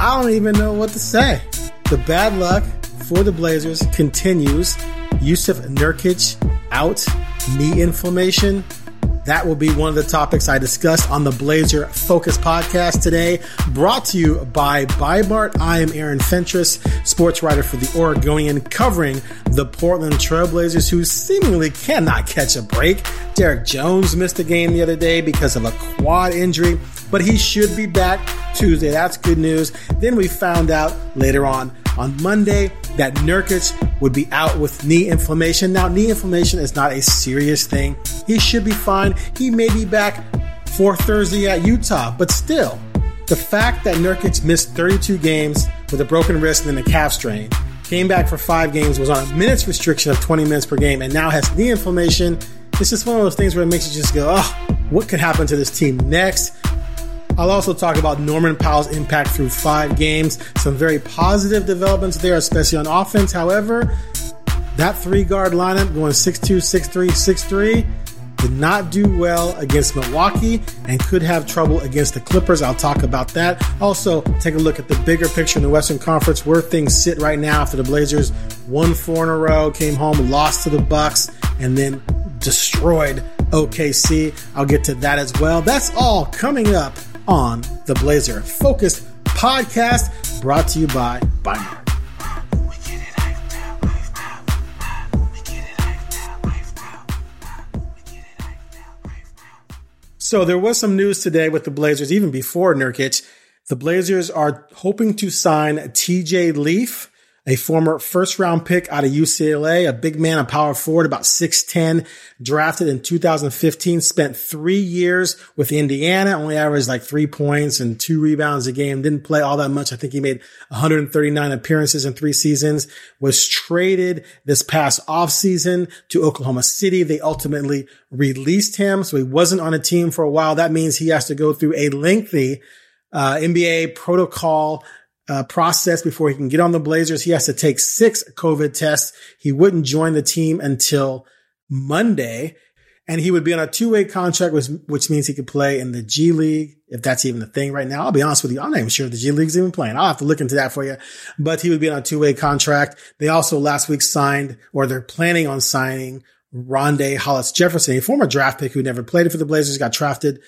I don't even know what to say. The bad luck for the Blazers continues. Yusuf Nurkic out, knee inflammation. That will be one of the topics I discussed on the Blazer Focus podcast today, brought to you by Bi-Mart. I am Aaron Fentress, sports writer for the Oregonian, covering the Portland Trailblazers, who seemingly cannot catch a break. Derrick Jones missed a game the other day because of a quad injury, but he should be back Tuesday. That's good news. Then we found out later on on Monday that Nurkic would be out with knee inflammation. Now, knee inflammation is not a serious thing. He should be fine. He may be back for Thursday at Utah, but still, the fact that Nurkic missed 32 games with a broken wrist and then a calf strain, came back for five games, was on a minutes restriction of 20 minutes per game, and now has knee inflammation. It's just one of those things where it makes you just go, oh, what could happen to this team next? I'll also talk about Norman Powell's impact through five games. Some very positive developments there, especially on offense. However, that three guard lineup going 6'2, 6'3, 6'3 did not do well against Milwaukee and could have trouble against the Clippers. I'll talk about that. Also, take a look at the bigger picture in the Western Conference, where things sit right now after the Blazers won four in a row, came home, lost to the Bucks, and then destroyed OKC. I'll get to that as well. That's all coming up on the Blazer Focused podcast brought to you by Bi-Mart. So there was some news today with the Blazers, even before Nurkic. The Blazers are hoping to sign TJ Leaf, a former first round pick out of UCLA, a big man, a power forward, about 6'10, drafted in 2015, spent three years with Indiana, only averaged like three points and two rebounds a game, didn't play all that much. I think he made 139 appearances in three seasons, was traded this past offseason to Oklahoma City. They ultimately released him. So he wasn't on a team for a while. That means he has to go through a lengthy uh, NBA protocol uh, process before he can get on the Blazers. He has to take six COVID tests. He wouldn't join the team until Monday. And he would be on a two way contract, which, which means he could play in the G League, if that's even a thing right now. I'll be honest with you. I'm not even sure the G League's even playing. I'll have to look into that for you. But he would be on a two way contract. They also last week signed, or they're planning on signing Rondae Hollis-Jefferson, a former draft pick who never played for the Blazers, got drafted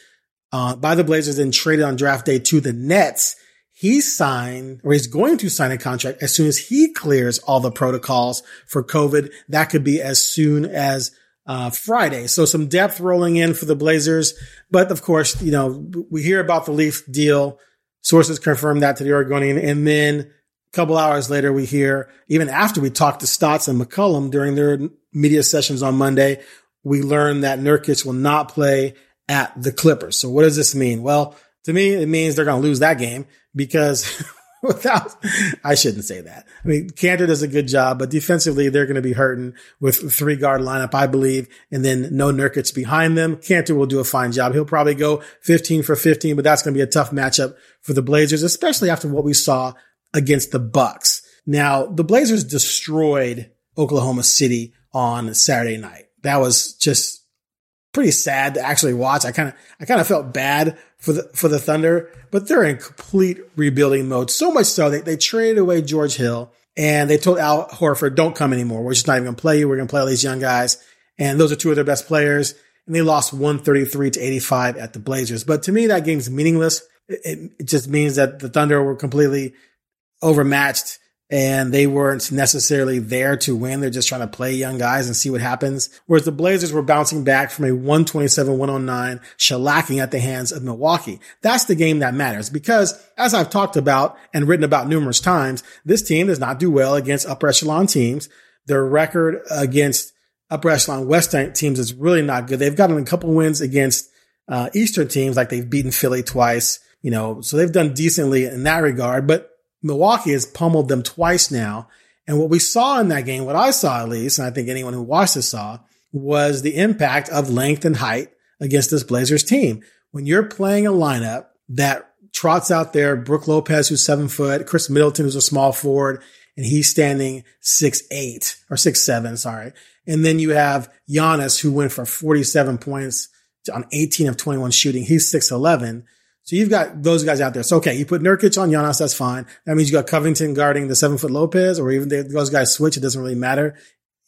uh, by the Blazers and traded on draft day to the Nets. He signed or he's going to sign a contract as soon as he clears all the protocols for COVID. That could be as soon as uh, Friday. So some depth rolling in for the Blazers. But of course, you know, we hear about the Leaf deal. Sources confirm that to the Oregonian. And then a couple hours later, we hear, even after we talked to Stotts and McCollum during their media sessions on Monday, we learn that Nurkic will not play at the Clippers. So what does this mean? Well, to me, it means they're going to lose that game because without, I shouldn't say that. I mean, Kanter does a good job, but defensively, they're going to be hurting with three guard lineup, I believe, and then no Nurkic behind them. Kanter will do a fine job. He'll probably go 15 for 15, but that's going to be a tough matchup for the Blazers, especially after what we saw against the Bucks. Now, the Blazers destroyed Oklahoma City on Saturday night. That was just pretty sad to actually watch. I kind of, I kind of felt bad for the, for the Thunder, but they're in complete rebuilding mode. So much so that they traded away George Hill and they told Al Horford, don't come anymore. We're just not even going to play you. We're going to play all these young guys. And those are two of their best players. and they lost 133 to 85 at the Blazers. But to me, that game's meaningless. It, it just means that the Thunder were completely overmatched and they weren't necessarily there to win. They're just trying to play young guys and see what happens. Whereas the Blazers were bouncing back from a 127-109 shellacking at the hands of Milwaukee. That's the game that matters because as I've talked about and written about numerous times, this team does not do well against upper echelon teams. Their record against upper echelon West teams is really not good. They've gotten a couple wins against uh, Eastern teams, like they've beaten Philly twice, you know, so they've done decently in that regard, but Milwaukee has pummeled them twice now. And what we saw in that game, what I saw at least, and I think anyone who watched this saw, was the impact of length and height against this Blazers team. When you're playing a lineup that trots out there, Brook Lopez, who's seven foot, Khris Middleton, who's a small forward, and he's standing six eight or six seven, sorry. And then you have Giannis, who went for 47 points on 18 of 21 shooting. He's six eleven. So you've got those guys out there. So okay, you put Nurkic on Giannis, that's fine. That means you got Covington guarding the seven foot Lopez, or even those guys switch. It doesn't really matter.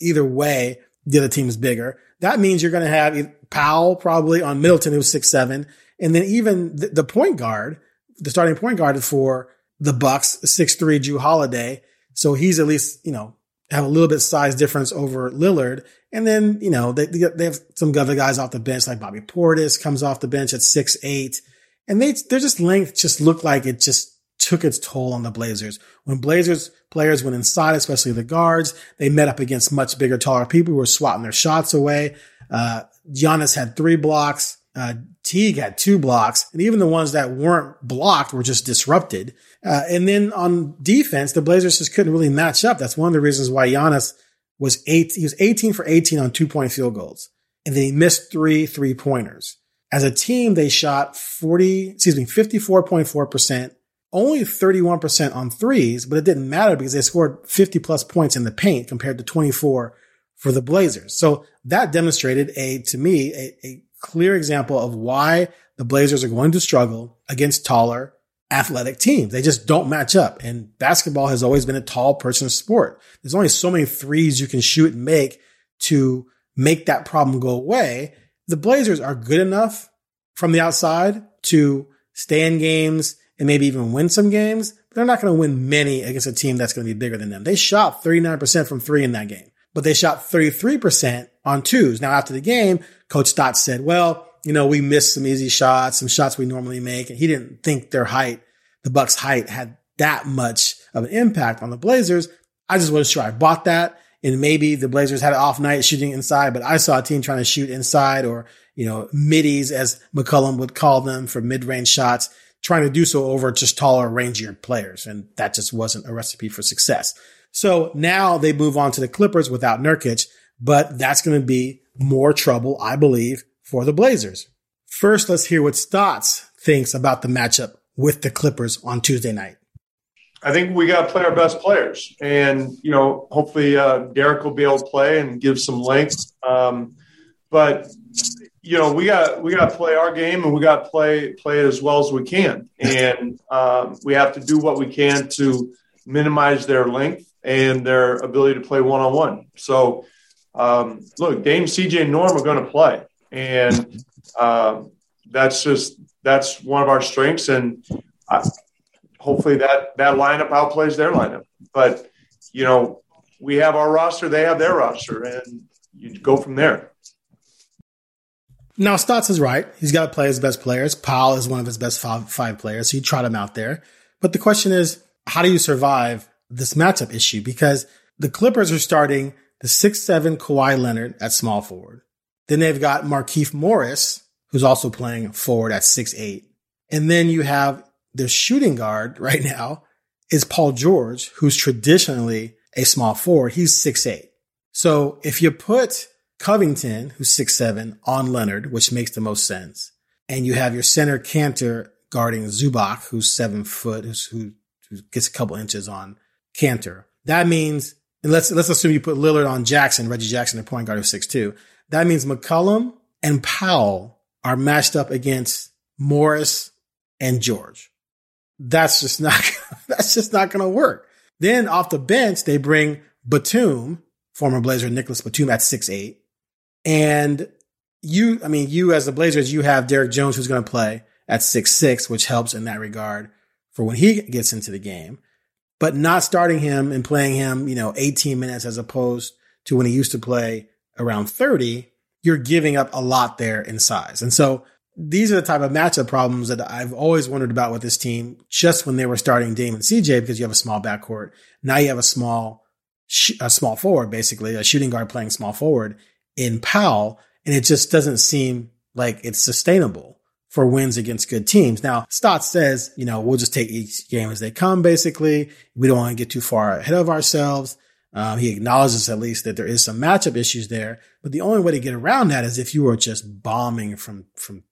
Either way, the other team is bigger. That means you're going to have Powell probably on Middleton, who's six seven, and then even the, the point guard, the starting point guard for the Bucks, six three, Jrue Holiday. So he's at least you know have a little bit size difference over Lillard. And then, you know, they, they have some other guys off the bench, like Bobby Portis comes off the bench at six eight and they, their just length just looked like it just took its toll on the Blazers. When Blazers players went inside, especially the guards, they met up against much bigger, taller people who were swatting their shots away. Uh, Giannis had three blocks. Uh, Teague had two blocks, and even the ones that weren't blocked were just disrupted. Uh, and then on defense, the Blazers just couldn't really match up. That's one of the reasons why Giannis was eight. He was 18 for 18 on two point field goals, and then he missed three three pointers. As a team, they shot 40, excuse me, 54.4%, only 31% on threes, but it didn't matter because they scored 50 plus points in the paint compared to 24 for the Blazers. So that demonstrated a, to me, a, a clear example of why the Blazers are going to struggle against taller, athletic teams. They just don't match up. And basketball has always been a tall person sport. There's only so many threes you can shoot and make to make that problem go away the Blazers are good enough from the outside to stay in games and maybe even win some games. But they're not going to win many against a team that's going to be bigger than them. They shot 39% from three in that game, but they shot 33% on twos. Now after the game, coach Stotts said, well, you know, we missed some easy shots, some shots we normally make. And he didn't think their height, the Bucks height had that much of an impact on the Blazers. I just wasn't sure I bought that and maybe the Blazers had an off night shooting inside, but I saw a team trying to shoot inside or, you know, middies as McCollum would call them for mid range shots, trying to do so over just taller, rangier players. And that just wasn't a recipe for success. So now they move on to the Clippers without Nurkic, but that's going to be more trouble, I believe, for the Blazers. First, let's hear what Stotts thinks about the matchup with the Clippers on Tuesday night. I think we got to play our best players, and you know, hopefully uh, Derrick will be able to play and give some length. Um, but you know, we got we got to play our game, and we got to play play it as well as we can, and um, we have to do what we can to minimize their length and their ability to play one on one. So, um, look, Dame, CJ, and Norm are going to play, and uh, that's just that's one of our strengths, and. I, hopefully that that lineup outplays their lineup. But you know, we have our roster, they have their roster, and you go from there. Now, Stotts is right. He's got to play his best players. Powell is one of his best five, five players, so you trot him out there. But the question is, how do you survive this matchup issue? Because the Clippers are starting the six seven Kawhi Leonard at small forward. Then they've got Markieff Morris, who's also playing forward at six eight. And then you have the shooting guard right now is Paul George, who's traditionally a small forward. He's six eight. So if you put Covington, who's six seven, on Leonard, which makes the most sense, and you have your center Kanter guarding Zubac, who's seven foot, who, who gets a couple inches on Kanter. That means, and let's let's assume you put Lillard on Jackson, Reggie Jackson, the point guard who's six two. That means McCollum and Powell are matched up against Morris and George that's just not, that's just not going to work. Then off the bench, they bring Batum, former Blazer Nicholas Batum at six eight, And you, I mean, you as the Blazers, you have Derrick Jones who's going to play at six six, which helps in that regard for when he gets into the game. But not starting him and playing him, you know, 18 minutes as opposed to when he used to play around 30, you're giving up a lot there in size. And so these are the type of matchup problems that I've always wondered about with this team just when they were starting Dame and CJ because you have a small backcourt. Now you have a small, a small forward, basically a shooting guard playing small forward in Powell. And it just doesn't seem like it's sustainable for wins against good teams. Now, Stotts says, you know, we'll just take each game as they come, basically. We don't want to get too far ahead of ourselves. Um, he acknowledges at least that there is some matchup issues there, but the only way to get around that is if you are just bombing from, from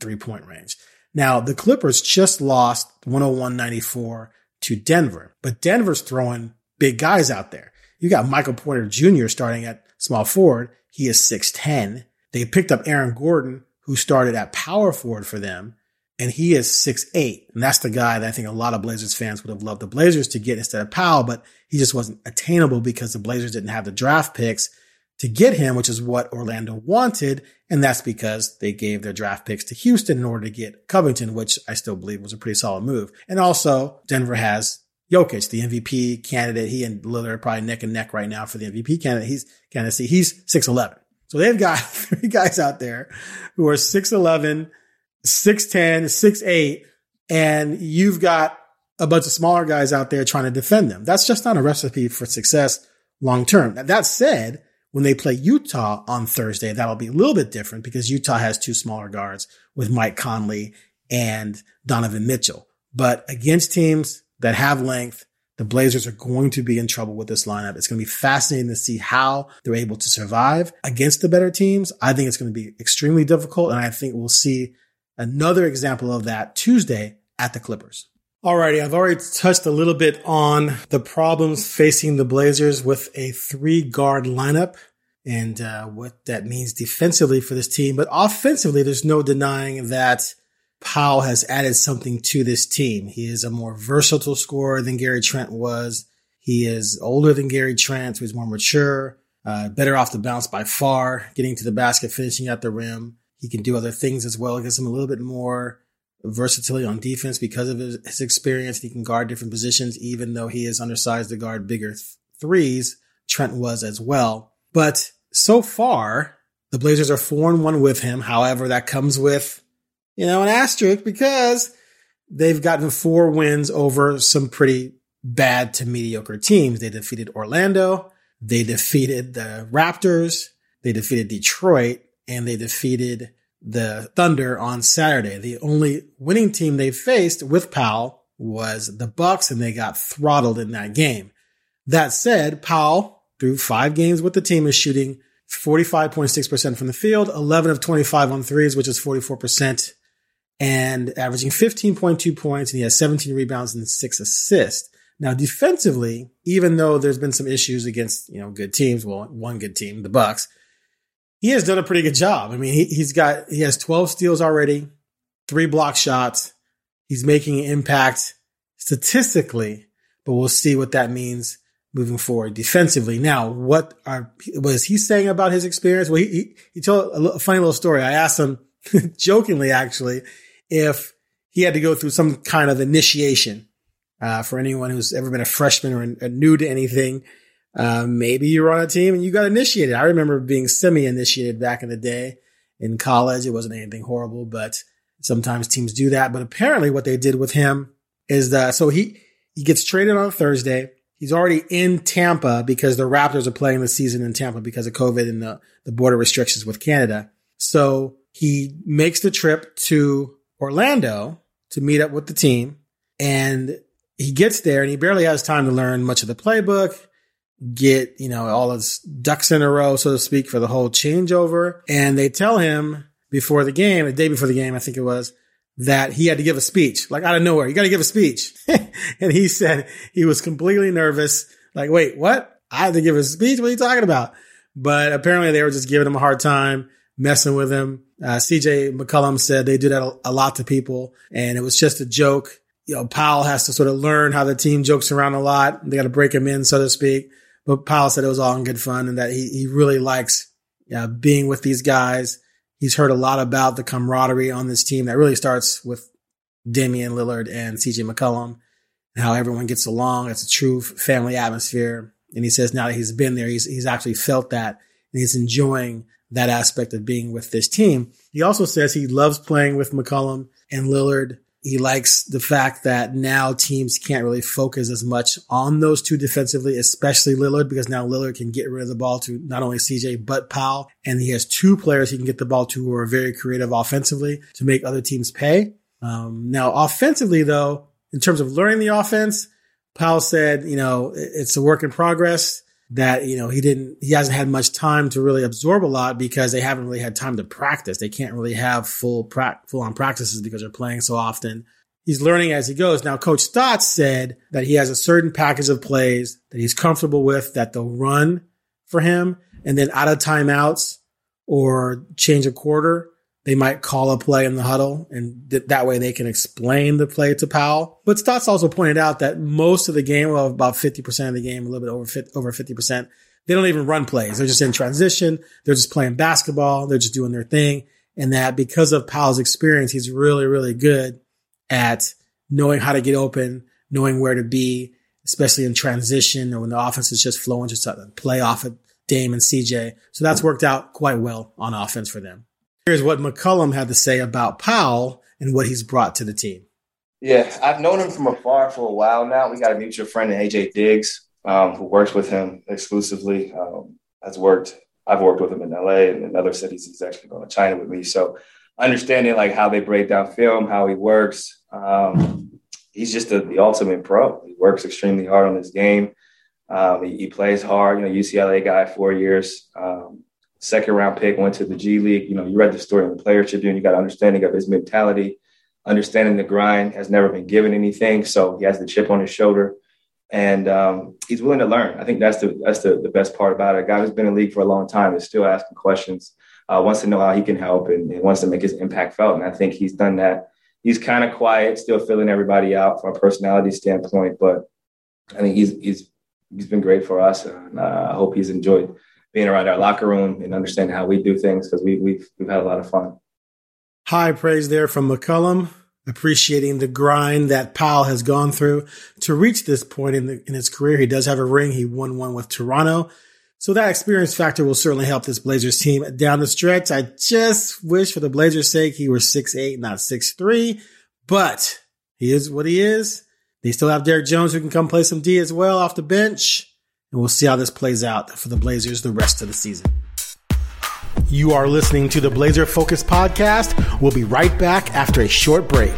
three point range. Now, the Clippers just lost 101-94 to Denver, but Denver's throwing big guys out there. You got Michael Porter Jr. starting at small forward. He is 6'10. They picked up Aaron Gordon, who started at power forward for them, and he is 6'8. And that's the guy that I think a lot of Blazers fans would have loved the Blazers to get instead of Powell, but he just wasn't attainable because the Blazers didn't have the draft picks to get him, which is what Orlando wanted. And that's because they gave their draft picks to Houston in order to get Covington, which I still believe was a pretty solid move. And also Denver has Jokic, the MVP candidate. He and Lillard are probably neck and neck right now for the MVP candidate. He's candidacy. He's 6'11. So they've got three guys out there who are 6'11, 6'10, 6'8, and you've got a bunch of smaller guys out there trying to defend them. That's just not a recipe for success long term. That said, when they play Utah on Thursday, that'll be a little bit different because Utah has two smaller guards with Mike Conley and Donovan Mitchell. But against teams that have length, the Blazers are going to be in trouble with this lineup. It's going to be fascinating to see how they're able to survive against the better teams. I think it's going to be extremely difficult. And I think we'll see another example of that Tuesday at the Clippers. Alrighty, I've already touched a little bit on the problems facing the Blazers with a three guard lineup and uh, what that means defensively for this team. But offensively, there's no denying that Powell has added something to this team. He is a more versatile scorer than Gary Trent was. He is older than Gary Trent, so he's more mature, uh, better off the bounce by far, getting to the basket, finishing at the rim. He can do other things as well. It gives him a little bit more versatility on defense because of his, his, experience. He can guard different positions, even though he is undersized to guard bigger th- threes. Trent was as well. But so far, the Blazers are four and one with him. However, that comes with, you know, an asterisk because they've gotten four wins over some pretty bad to mediocre teams. They defeated Orlando. They defeated the Raptors. They defeated Detroit and they defeated the Thunder on Saturday. The only winning team they faced with Powell was the Bucks and they got throttled in that game. That said, Powell through five games with the team is shooting 45.6% from the field, 11 of 25 on threes, which is 44% and averaging 15.2 points and he has 17 rebounds and six assists. Now defensively, even though there's been some issues against, you know, good teams, well, one good team, the Bucks, he has done a pretty good job. I mean, he, he's got, he has 12 steals already, three block shots. He's making an impact statistically, but we'll see what that means moving forward defensively. Now, what are, was he saying about his experience? Well, he, he, he told a, a funny little story. I asked him jokingly, actually, if he had to go through some kind of initiation, uh, for anyone who's ever been a freshman or, or new to anything. Uh, maybe you're on a team and you got initiated. I remember being semi-initiated back in the day in college. It wasn't anything horrible, but sometimes teams do that. But apparently what they did with him is that, so he, he gets traded on Thursday. He's already in Tampa because the Raptors are playing the season in Tampa because of COVID and the, the border restrictions with Canada. So he makes the trip to Orlando to meet up with the team and he gets there and he barely has time to learn much of the playbook get, you know, all his ducks in a row, so to speak, for the whole changeover. And they tell him before the game, the day before the game, I think it was, that he had to give a speech, like out of nowhere. You got to give a speech. and he said he was completely nervous. Like, wait, what? I had to give a speech? What are you talking about? But apparently they were just giving him a hard time, messing with him. Uh, CJ McCollum said they do that a, a lot to people and it was just a joke. You know, Powell has to sort of learn how the team jokes around a lot. They got to break him in, so to speak. But Powell said it was all in good fun and that he, he really likes uh, being with these guys. He's heard a lot about the camaraderie on this team that really starts with Damian Lillard and CJ McCollum and how everyone gets along. It's a true family atmosphere. And he says now that he's been there, he's, he's actually felt that and he's enjoying that aspect of being with this team. He also says he loves playing with McCollum and Lillard. He likes the fact that now teams can't really focus as much on those two defensively, especially Lillard, because now Lillard can get rid of the ball to not only CJ, but Powell. And he has two players he can get the ball to who are very creative offensively to make other teams pay. Um, now, offensively, though, in terms of learning the offense, Powell said, you know, it's a work in progress that, you know, he didn't, he hasn't had much time to really absorb a lot because they haven't really had time to practice. They can't really have full, pra- full on practices because they're playing so often. He's learning as he goes. Now, Coach Stotts said that he has a certain package of plays that he's comfortable with that they'll run for him and then out of timeouts or change a quarter they might call a play in the huddle and th- that way they can explain the play to Powell. But Stotts also pointed out that most of the game, well, about 50% of the game, a little bit over, 50, over 50%, they don't even run plays. They're just in transition. They're just playing basketball. They're just doing their thing. And that because of Powell's experience, he's really, really good at knowing how to get open, knowing where to be, especially in transition or when the offense is just flowing, just play off of Dame and CJ. So that's worked out quite well on offense for them. Here's what McCollum had to say about Powell and what he's brought to the team. Yeah, I've known him from afar for a while now. We got a mutual friend in AJ Diggs um, who works with him exclusively. Um, has worked. I've worked with him in LA and in other cities. He's actually going to China with me. So understanding like how they break down film, how he works. Um, he's just a, the ultimate pro. He works extremely hard on his game. Um, he, he, plays hard. You know, UCLA guy, four years. Um, second round pick, went to the G League. You know, you read the story of the player Tribune. You got understanding of his mentality, understanding the grind. Has never been given anything, so he has the chip on his shoulder, and um, he's willing to learn. I think that's the that's the, the best part about it. A guy who's been in the league for a long time is still asking questions, uh, wants to know how he can help, and, and wants to make his impact felt. And I think he's done that. He's kind of quiet, still filling everybody out from a personality standpoint, but I think he's he's he's been great for us, and uh, I hope he's enjoyed being around our locker room and understanding how we do things because we, we've we've had a lot of fun. High praise there from McCollum, appreciating the grind that Powell has gone through to reach this point in, the, in his career. He does have a ring. He won one with Toronto. So that experience factor will certainly help this Blazers team down the stretch. I just wish for the Blazers sake he were six eight, not six three, but he is what he is. They still have Derrick Jones who can come play some D as well off the bench and we'll see how this plays out for the Blazers the rest of the season. You are listening to the Blazer Focus podcast. We'll be right back after a short break.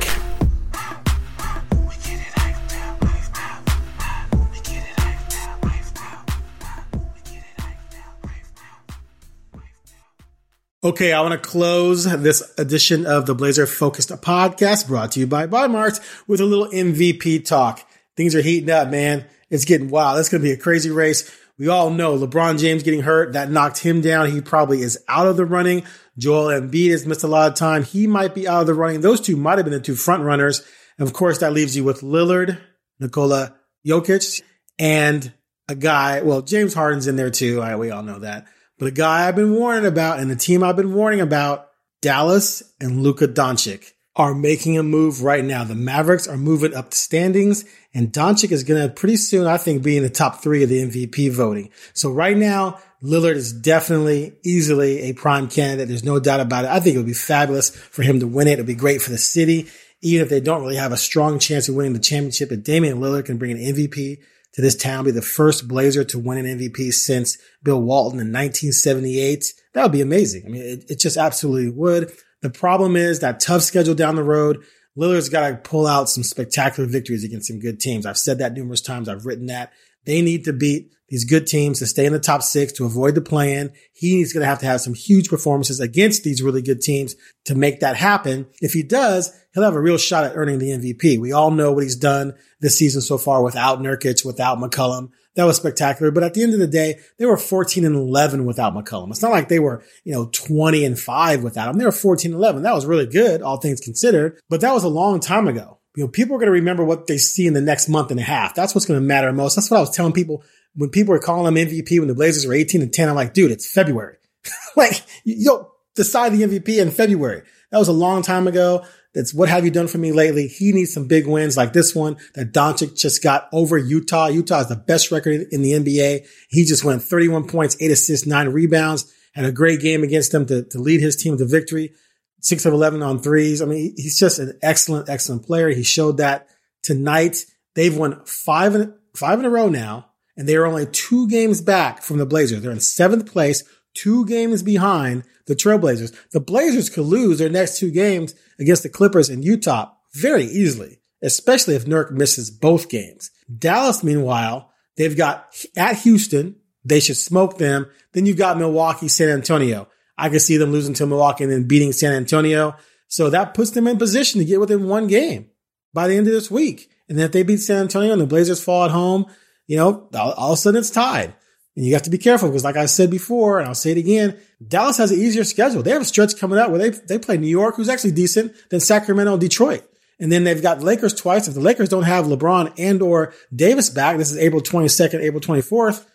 Okay, I want to close this edition of the Blazer Focused podcast brought to you by Bi-Mart with a little MVP talk. Things are heating up, man. It's getting wild. It's going to be a crazy race. We all know LeBron James getting hurt. That knocked him down. He probably is out of the running. Joel Embiid has missed a lot of time. He might be out of the running. Those two might have been the two front runners. And of course, that leaves you with Lillard, Nikola Jokic, and a guy. Well, James Harden's in there too. We all know that. But a guy I've been warning about and the team I've been warning about, Dallas and Luka Doncic are making a move right now. The Mavericks are moving up the standings and Doncic is going to pretty soon, I think, be in the top three of the MVP voting. So right now, Lillard is definitely easily a prime candidate. There's no doubt about it. I think it would be fabulous for him to win it. It would be great for the city. Even if they don't really have a strong chance of winning the championship, if Damian Lillard can bring an MVP to this town, be the first Blazer to win an MVP since Bill Walton in 1978, that would be amazing. I mean, it, it just absolutely would. The problem is that tough schedule down the road. Lillard's got to pull out some spectacular victories against some good teams. I've said that numerous times. I've written that they need to beat these good teams to stay in the top six to avoid the play-in. He's going to have to have some huge performances against these really good teams to make that happen. If he does, he'll have a real shot at earning the MVP. We all know what he's done this season so far without Nurkic, without McCollum. That was spectacular. But at the end of the day, they were 14 and 11 without McCollum. It's not like they were, you know, 20 and 5 without him. They were 14 and 11. That was really good, all things considered. But that was a long time ago. You know, people are going to remember what they see in the next month and a half. That's what's going to matter most. That's what I was telling people when people were calling him MVP when the Blazers were 18 and 10. I'm like, dude, it's February. like, yo, decide the MVP in February. That was a long time ago. That's what have you done for me lately? He needs some big wins like this one that Doncic just got over Utah. Utah is the best record in the NBA. He just went 31 points, eight assists, nine rebounds, had a great game against them to, to lead his team to victory. Six of 11 on threes. I mean, he's just an excellent, excellent player. He showed that tonight. They've won five in, five in a row now, and they are only two games back from the Blazers. They're in seventh place, two games behind the Trailblazers. The Blazers could lose their next two games against the Clippers and Utah very easily, especially if Nurk misses both games. Dallas, meanwhile, they've got at Houston. They should smoke them. Then you've got Milwaukee, San Antonio. I could see them losing to Milwaukee and then beating San Antonio. So that puts them in position to get within one game by the end of this week. And if they beat San Antonio and the Blazers fall at home, you know, all, all of a sudden it's tied. And you have to be careful because like I said before, and I'll say it again, Dallas has an easier schedule. They have a stretch coming up where they, they play New York, who's actually decent, then Sacramento, Detroit. And then they've got Lakers twice. If the Lakers don't have LeBron and or Davis back, this is April 22nd, April 24th.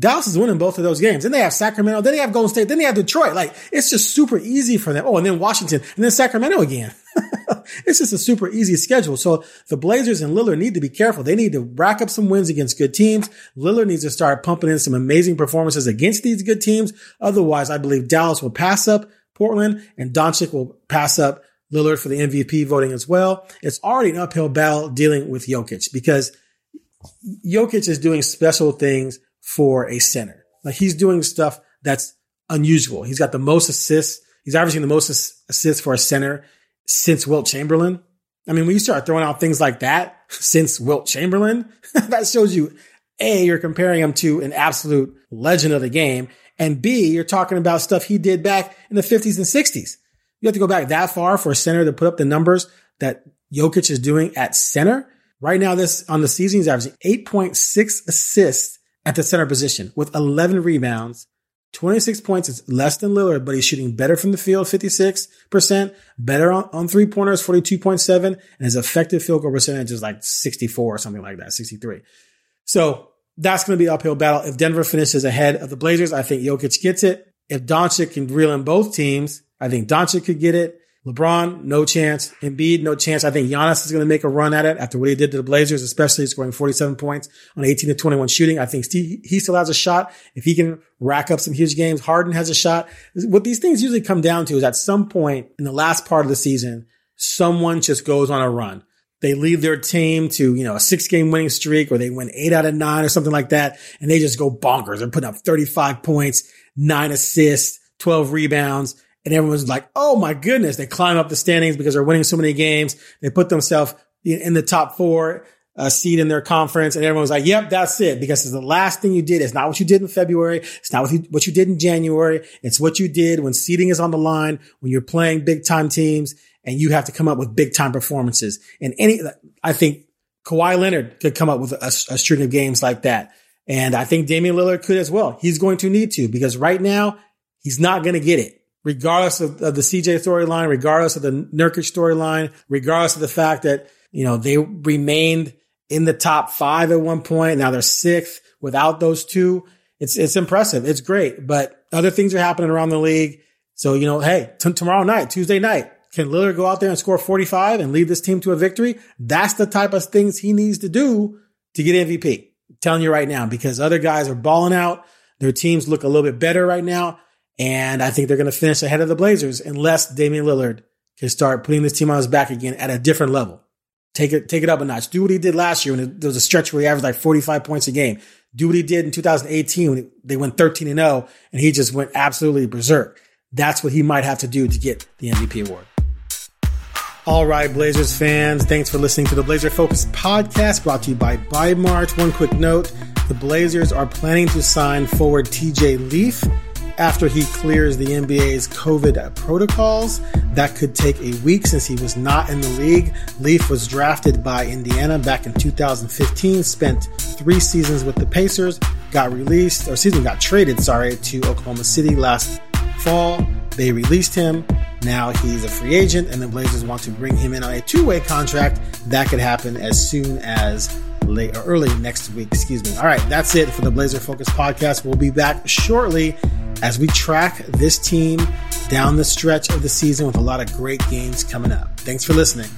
Dallas is winning both of those games. Then they have Sacramento. Then they have Golden State. Then they have Detroit. Like it's just super easy for them. Oh, and then Washington and then Sacramento again. it's just a super easy schedule. So the Blazers and Lillard need to be careful. They need to rack up some wins against good teams. Lillard needs to start pumping in some amazing performances against these good teams. Otherwise, I believe Dallas will pass up Portland and Doncic will pass up Lillard for the MVP voting as well. It's already an uphill battle dealing with Jokic because Jokic is doing special things for a center. Like he's doing stuff that's unusual. He's got the most assists. He's averaging the most assists for a center since Wilt Chamberlain. I mean, when you start throwing out things like that since Wilt Chamberlain, that shows you A, you're comparing him to an absolute legend of the game. And B, you're talking about stuff he did back in the 50s and 60s. You have to go back that far for a center to put up the numbers that Jokic is doing at center. Right now, this on the season, he's averaging 8.6 assists at the center position with 11 rebounds. 26 points is less than Lillard, but he's shooting better from the field, 56%, better on, on three pointers, 42.7, and his effective field goal percentage is like 64 or something like that, 63. So that's going to be an uphill battle. If Denver finishes ahead of the Blazers, I think Jokic gets it. If Doncic can reel in both teams, I think Doncic could get it. LeBron, no chance. Embiid, no chance. I think Giannis is going to make a run at it after what he did to the Blazers, especially scoring 47 points on 18 to 21 shooting. I think he still has a shot. If he can rack up some huge games, Harden has a shot. What these things usually come down to is at some point in the last part of the season, someone just goes on a run. They lead their team to, you know, a six game winning streak or they win eight out of nine or something like that. And they just go bonkers. They're putting up 35 points, nine assists, 12 rebounds and everyone's like, oh my goodness, they climb up the standings because they're winning so many games. They put themselves in the top four uh, seed in their conference. And everyone's like, yep, that's it. Because it's the last thing you did. It's not what you did in February. It's not what you, what you did in January. It's what you did when seeding is on the line, when you're playing big time teams and you have to come up with big time performances. And any, I think Kawhi Leonard could come up with a, a string of games like that. And I think Damian Lillard could as well. He's going to need to because right now he's not going to get it regardless of, of the CJ storyline, regardless of the Nurkic storyline, regardless of the fact that, you know, they remained in the top five at one point. Now they're sixth without those two. It's, it's impressive. It's great, but other things are happening around the league. So, you know, hey, t- tomorrow night, Tuesday night, can Lillard go out there and score 45 and lead this team to a victory? That's the type of things he needs to do to get MVP. I'm telling you right now, because other guys are balling out. Their teams look a little bit better right now. And I think they're going to finish ahead of the Blazers unless Damian Lillard can start putting this team on his back again at a different level. Take it, take it up a notch. Do what he did last year when there was a stretch where he averaged like 45 points a game. Do what he did in 2018 when they went 13 and 0 and he just went absolutely berserk. That's what he might have to do to get the MVP award. All right, Blazers fans, thanks for listening to the Blazer Focus podcast brought to you by Bi-Mart. One quick note the Blazers are planning to sign forward TJ Leaf after he clears the NBA's COVID protocols. That could take a week since he was not in the league. Leaf was drafted by Indiana back in 2015, spent three seasons with the Pacers, got released, or season got traded, sorry, to Oklahoma City last fall. They released him. Now he's a free agent, and the Blazers want to bring him in on a two way contract. That could happen as soon as late or early next week. Excuse me. All right, that's it for the Blazer Focus podcast. We'll be back shortly as we track this team down the stretch of the season with a lot of great games coming up. Thanks for listening.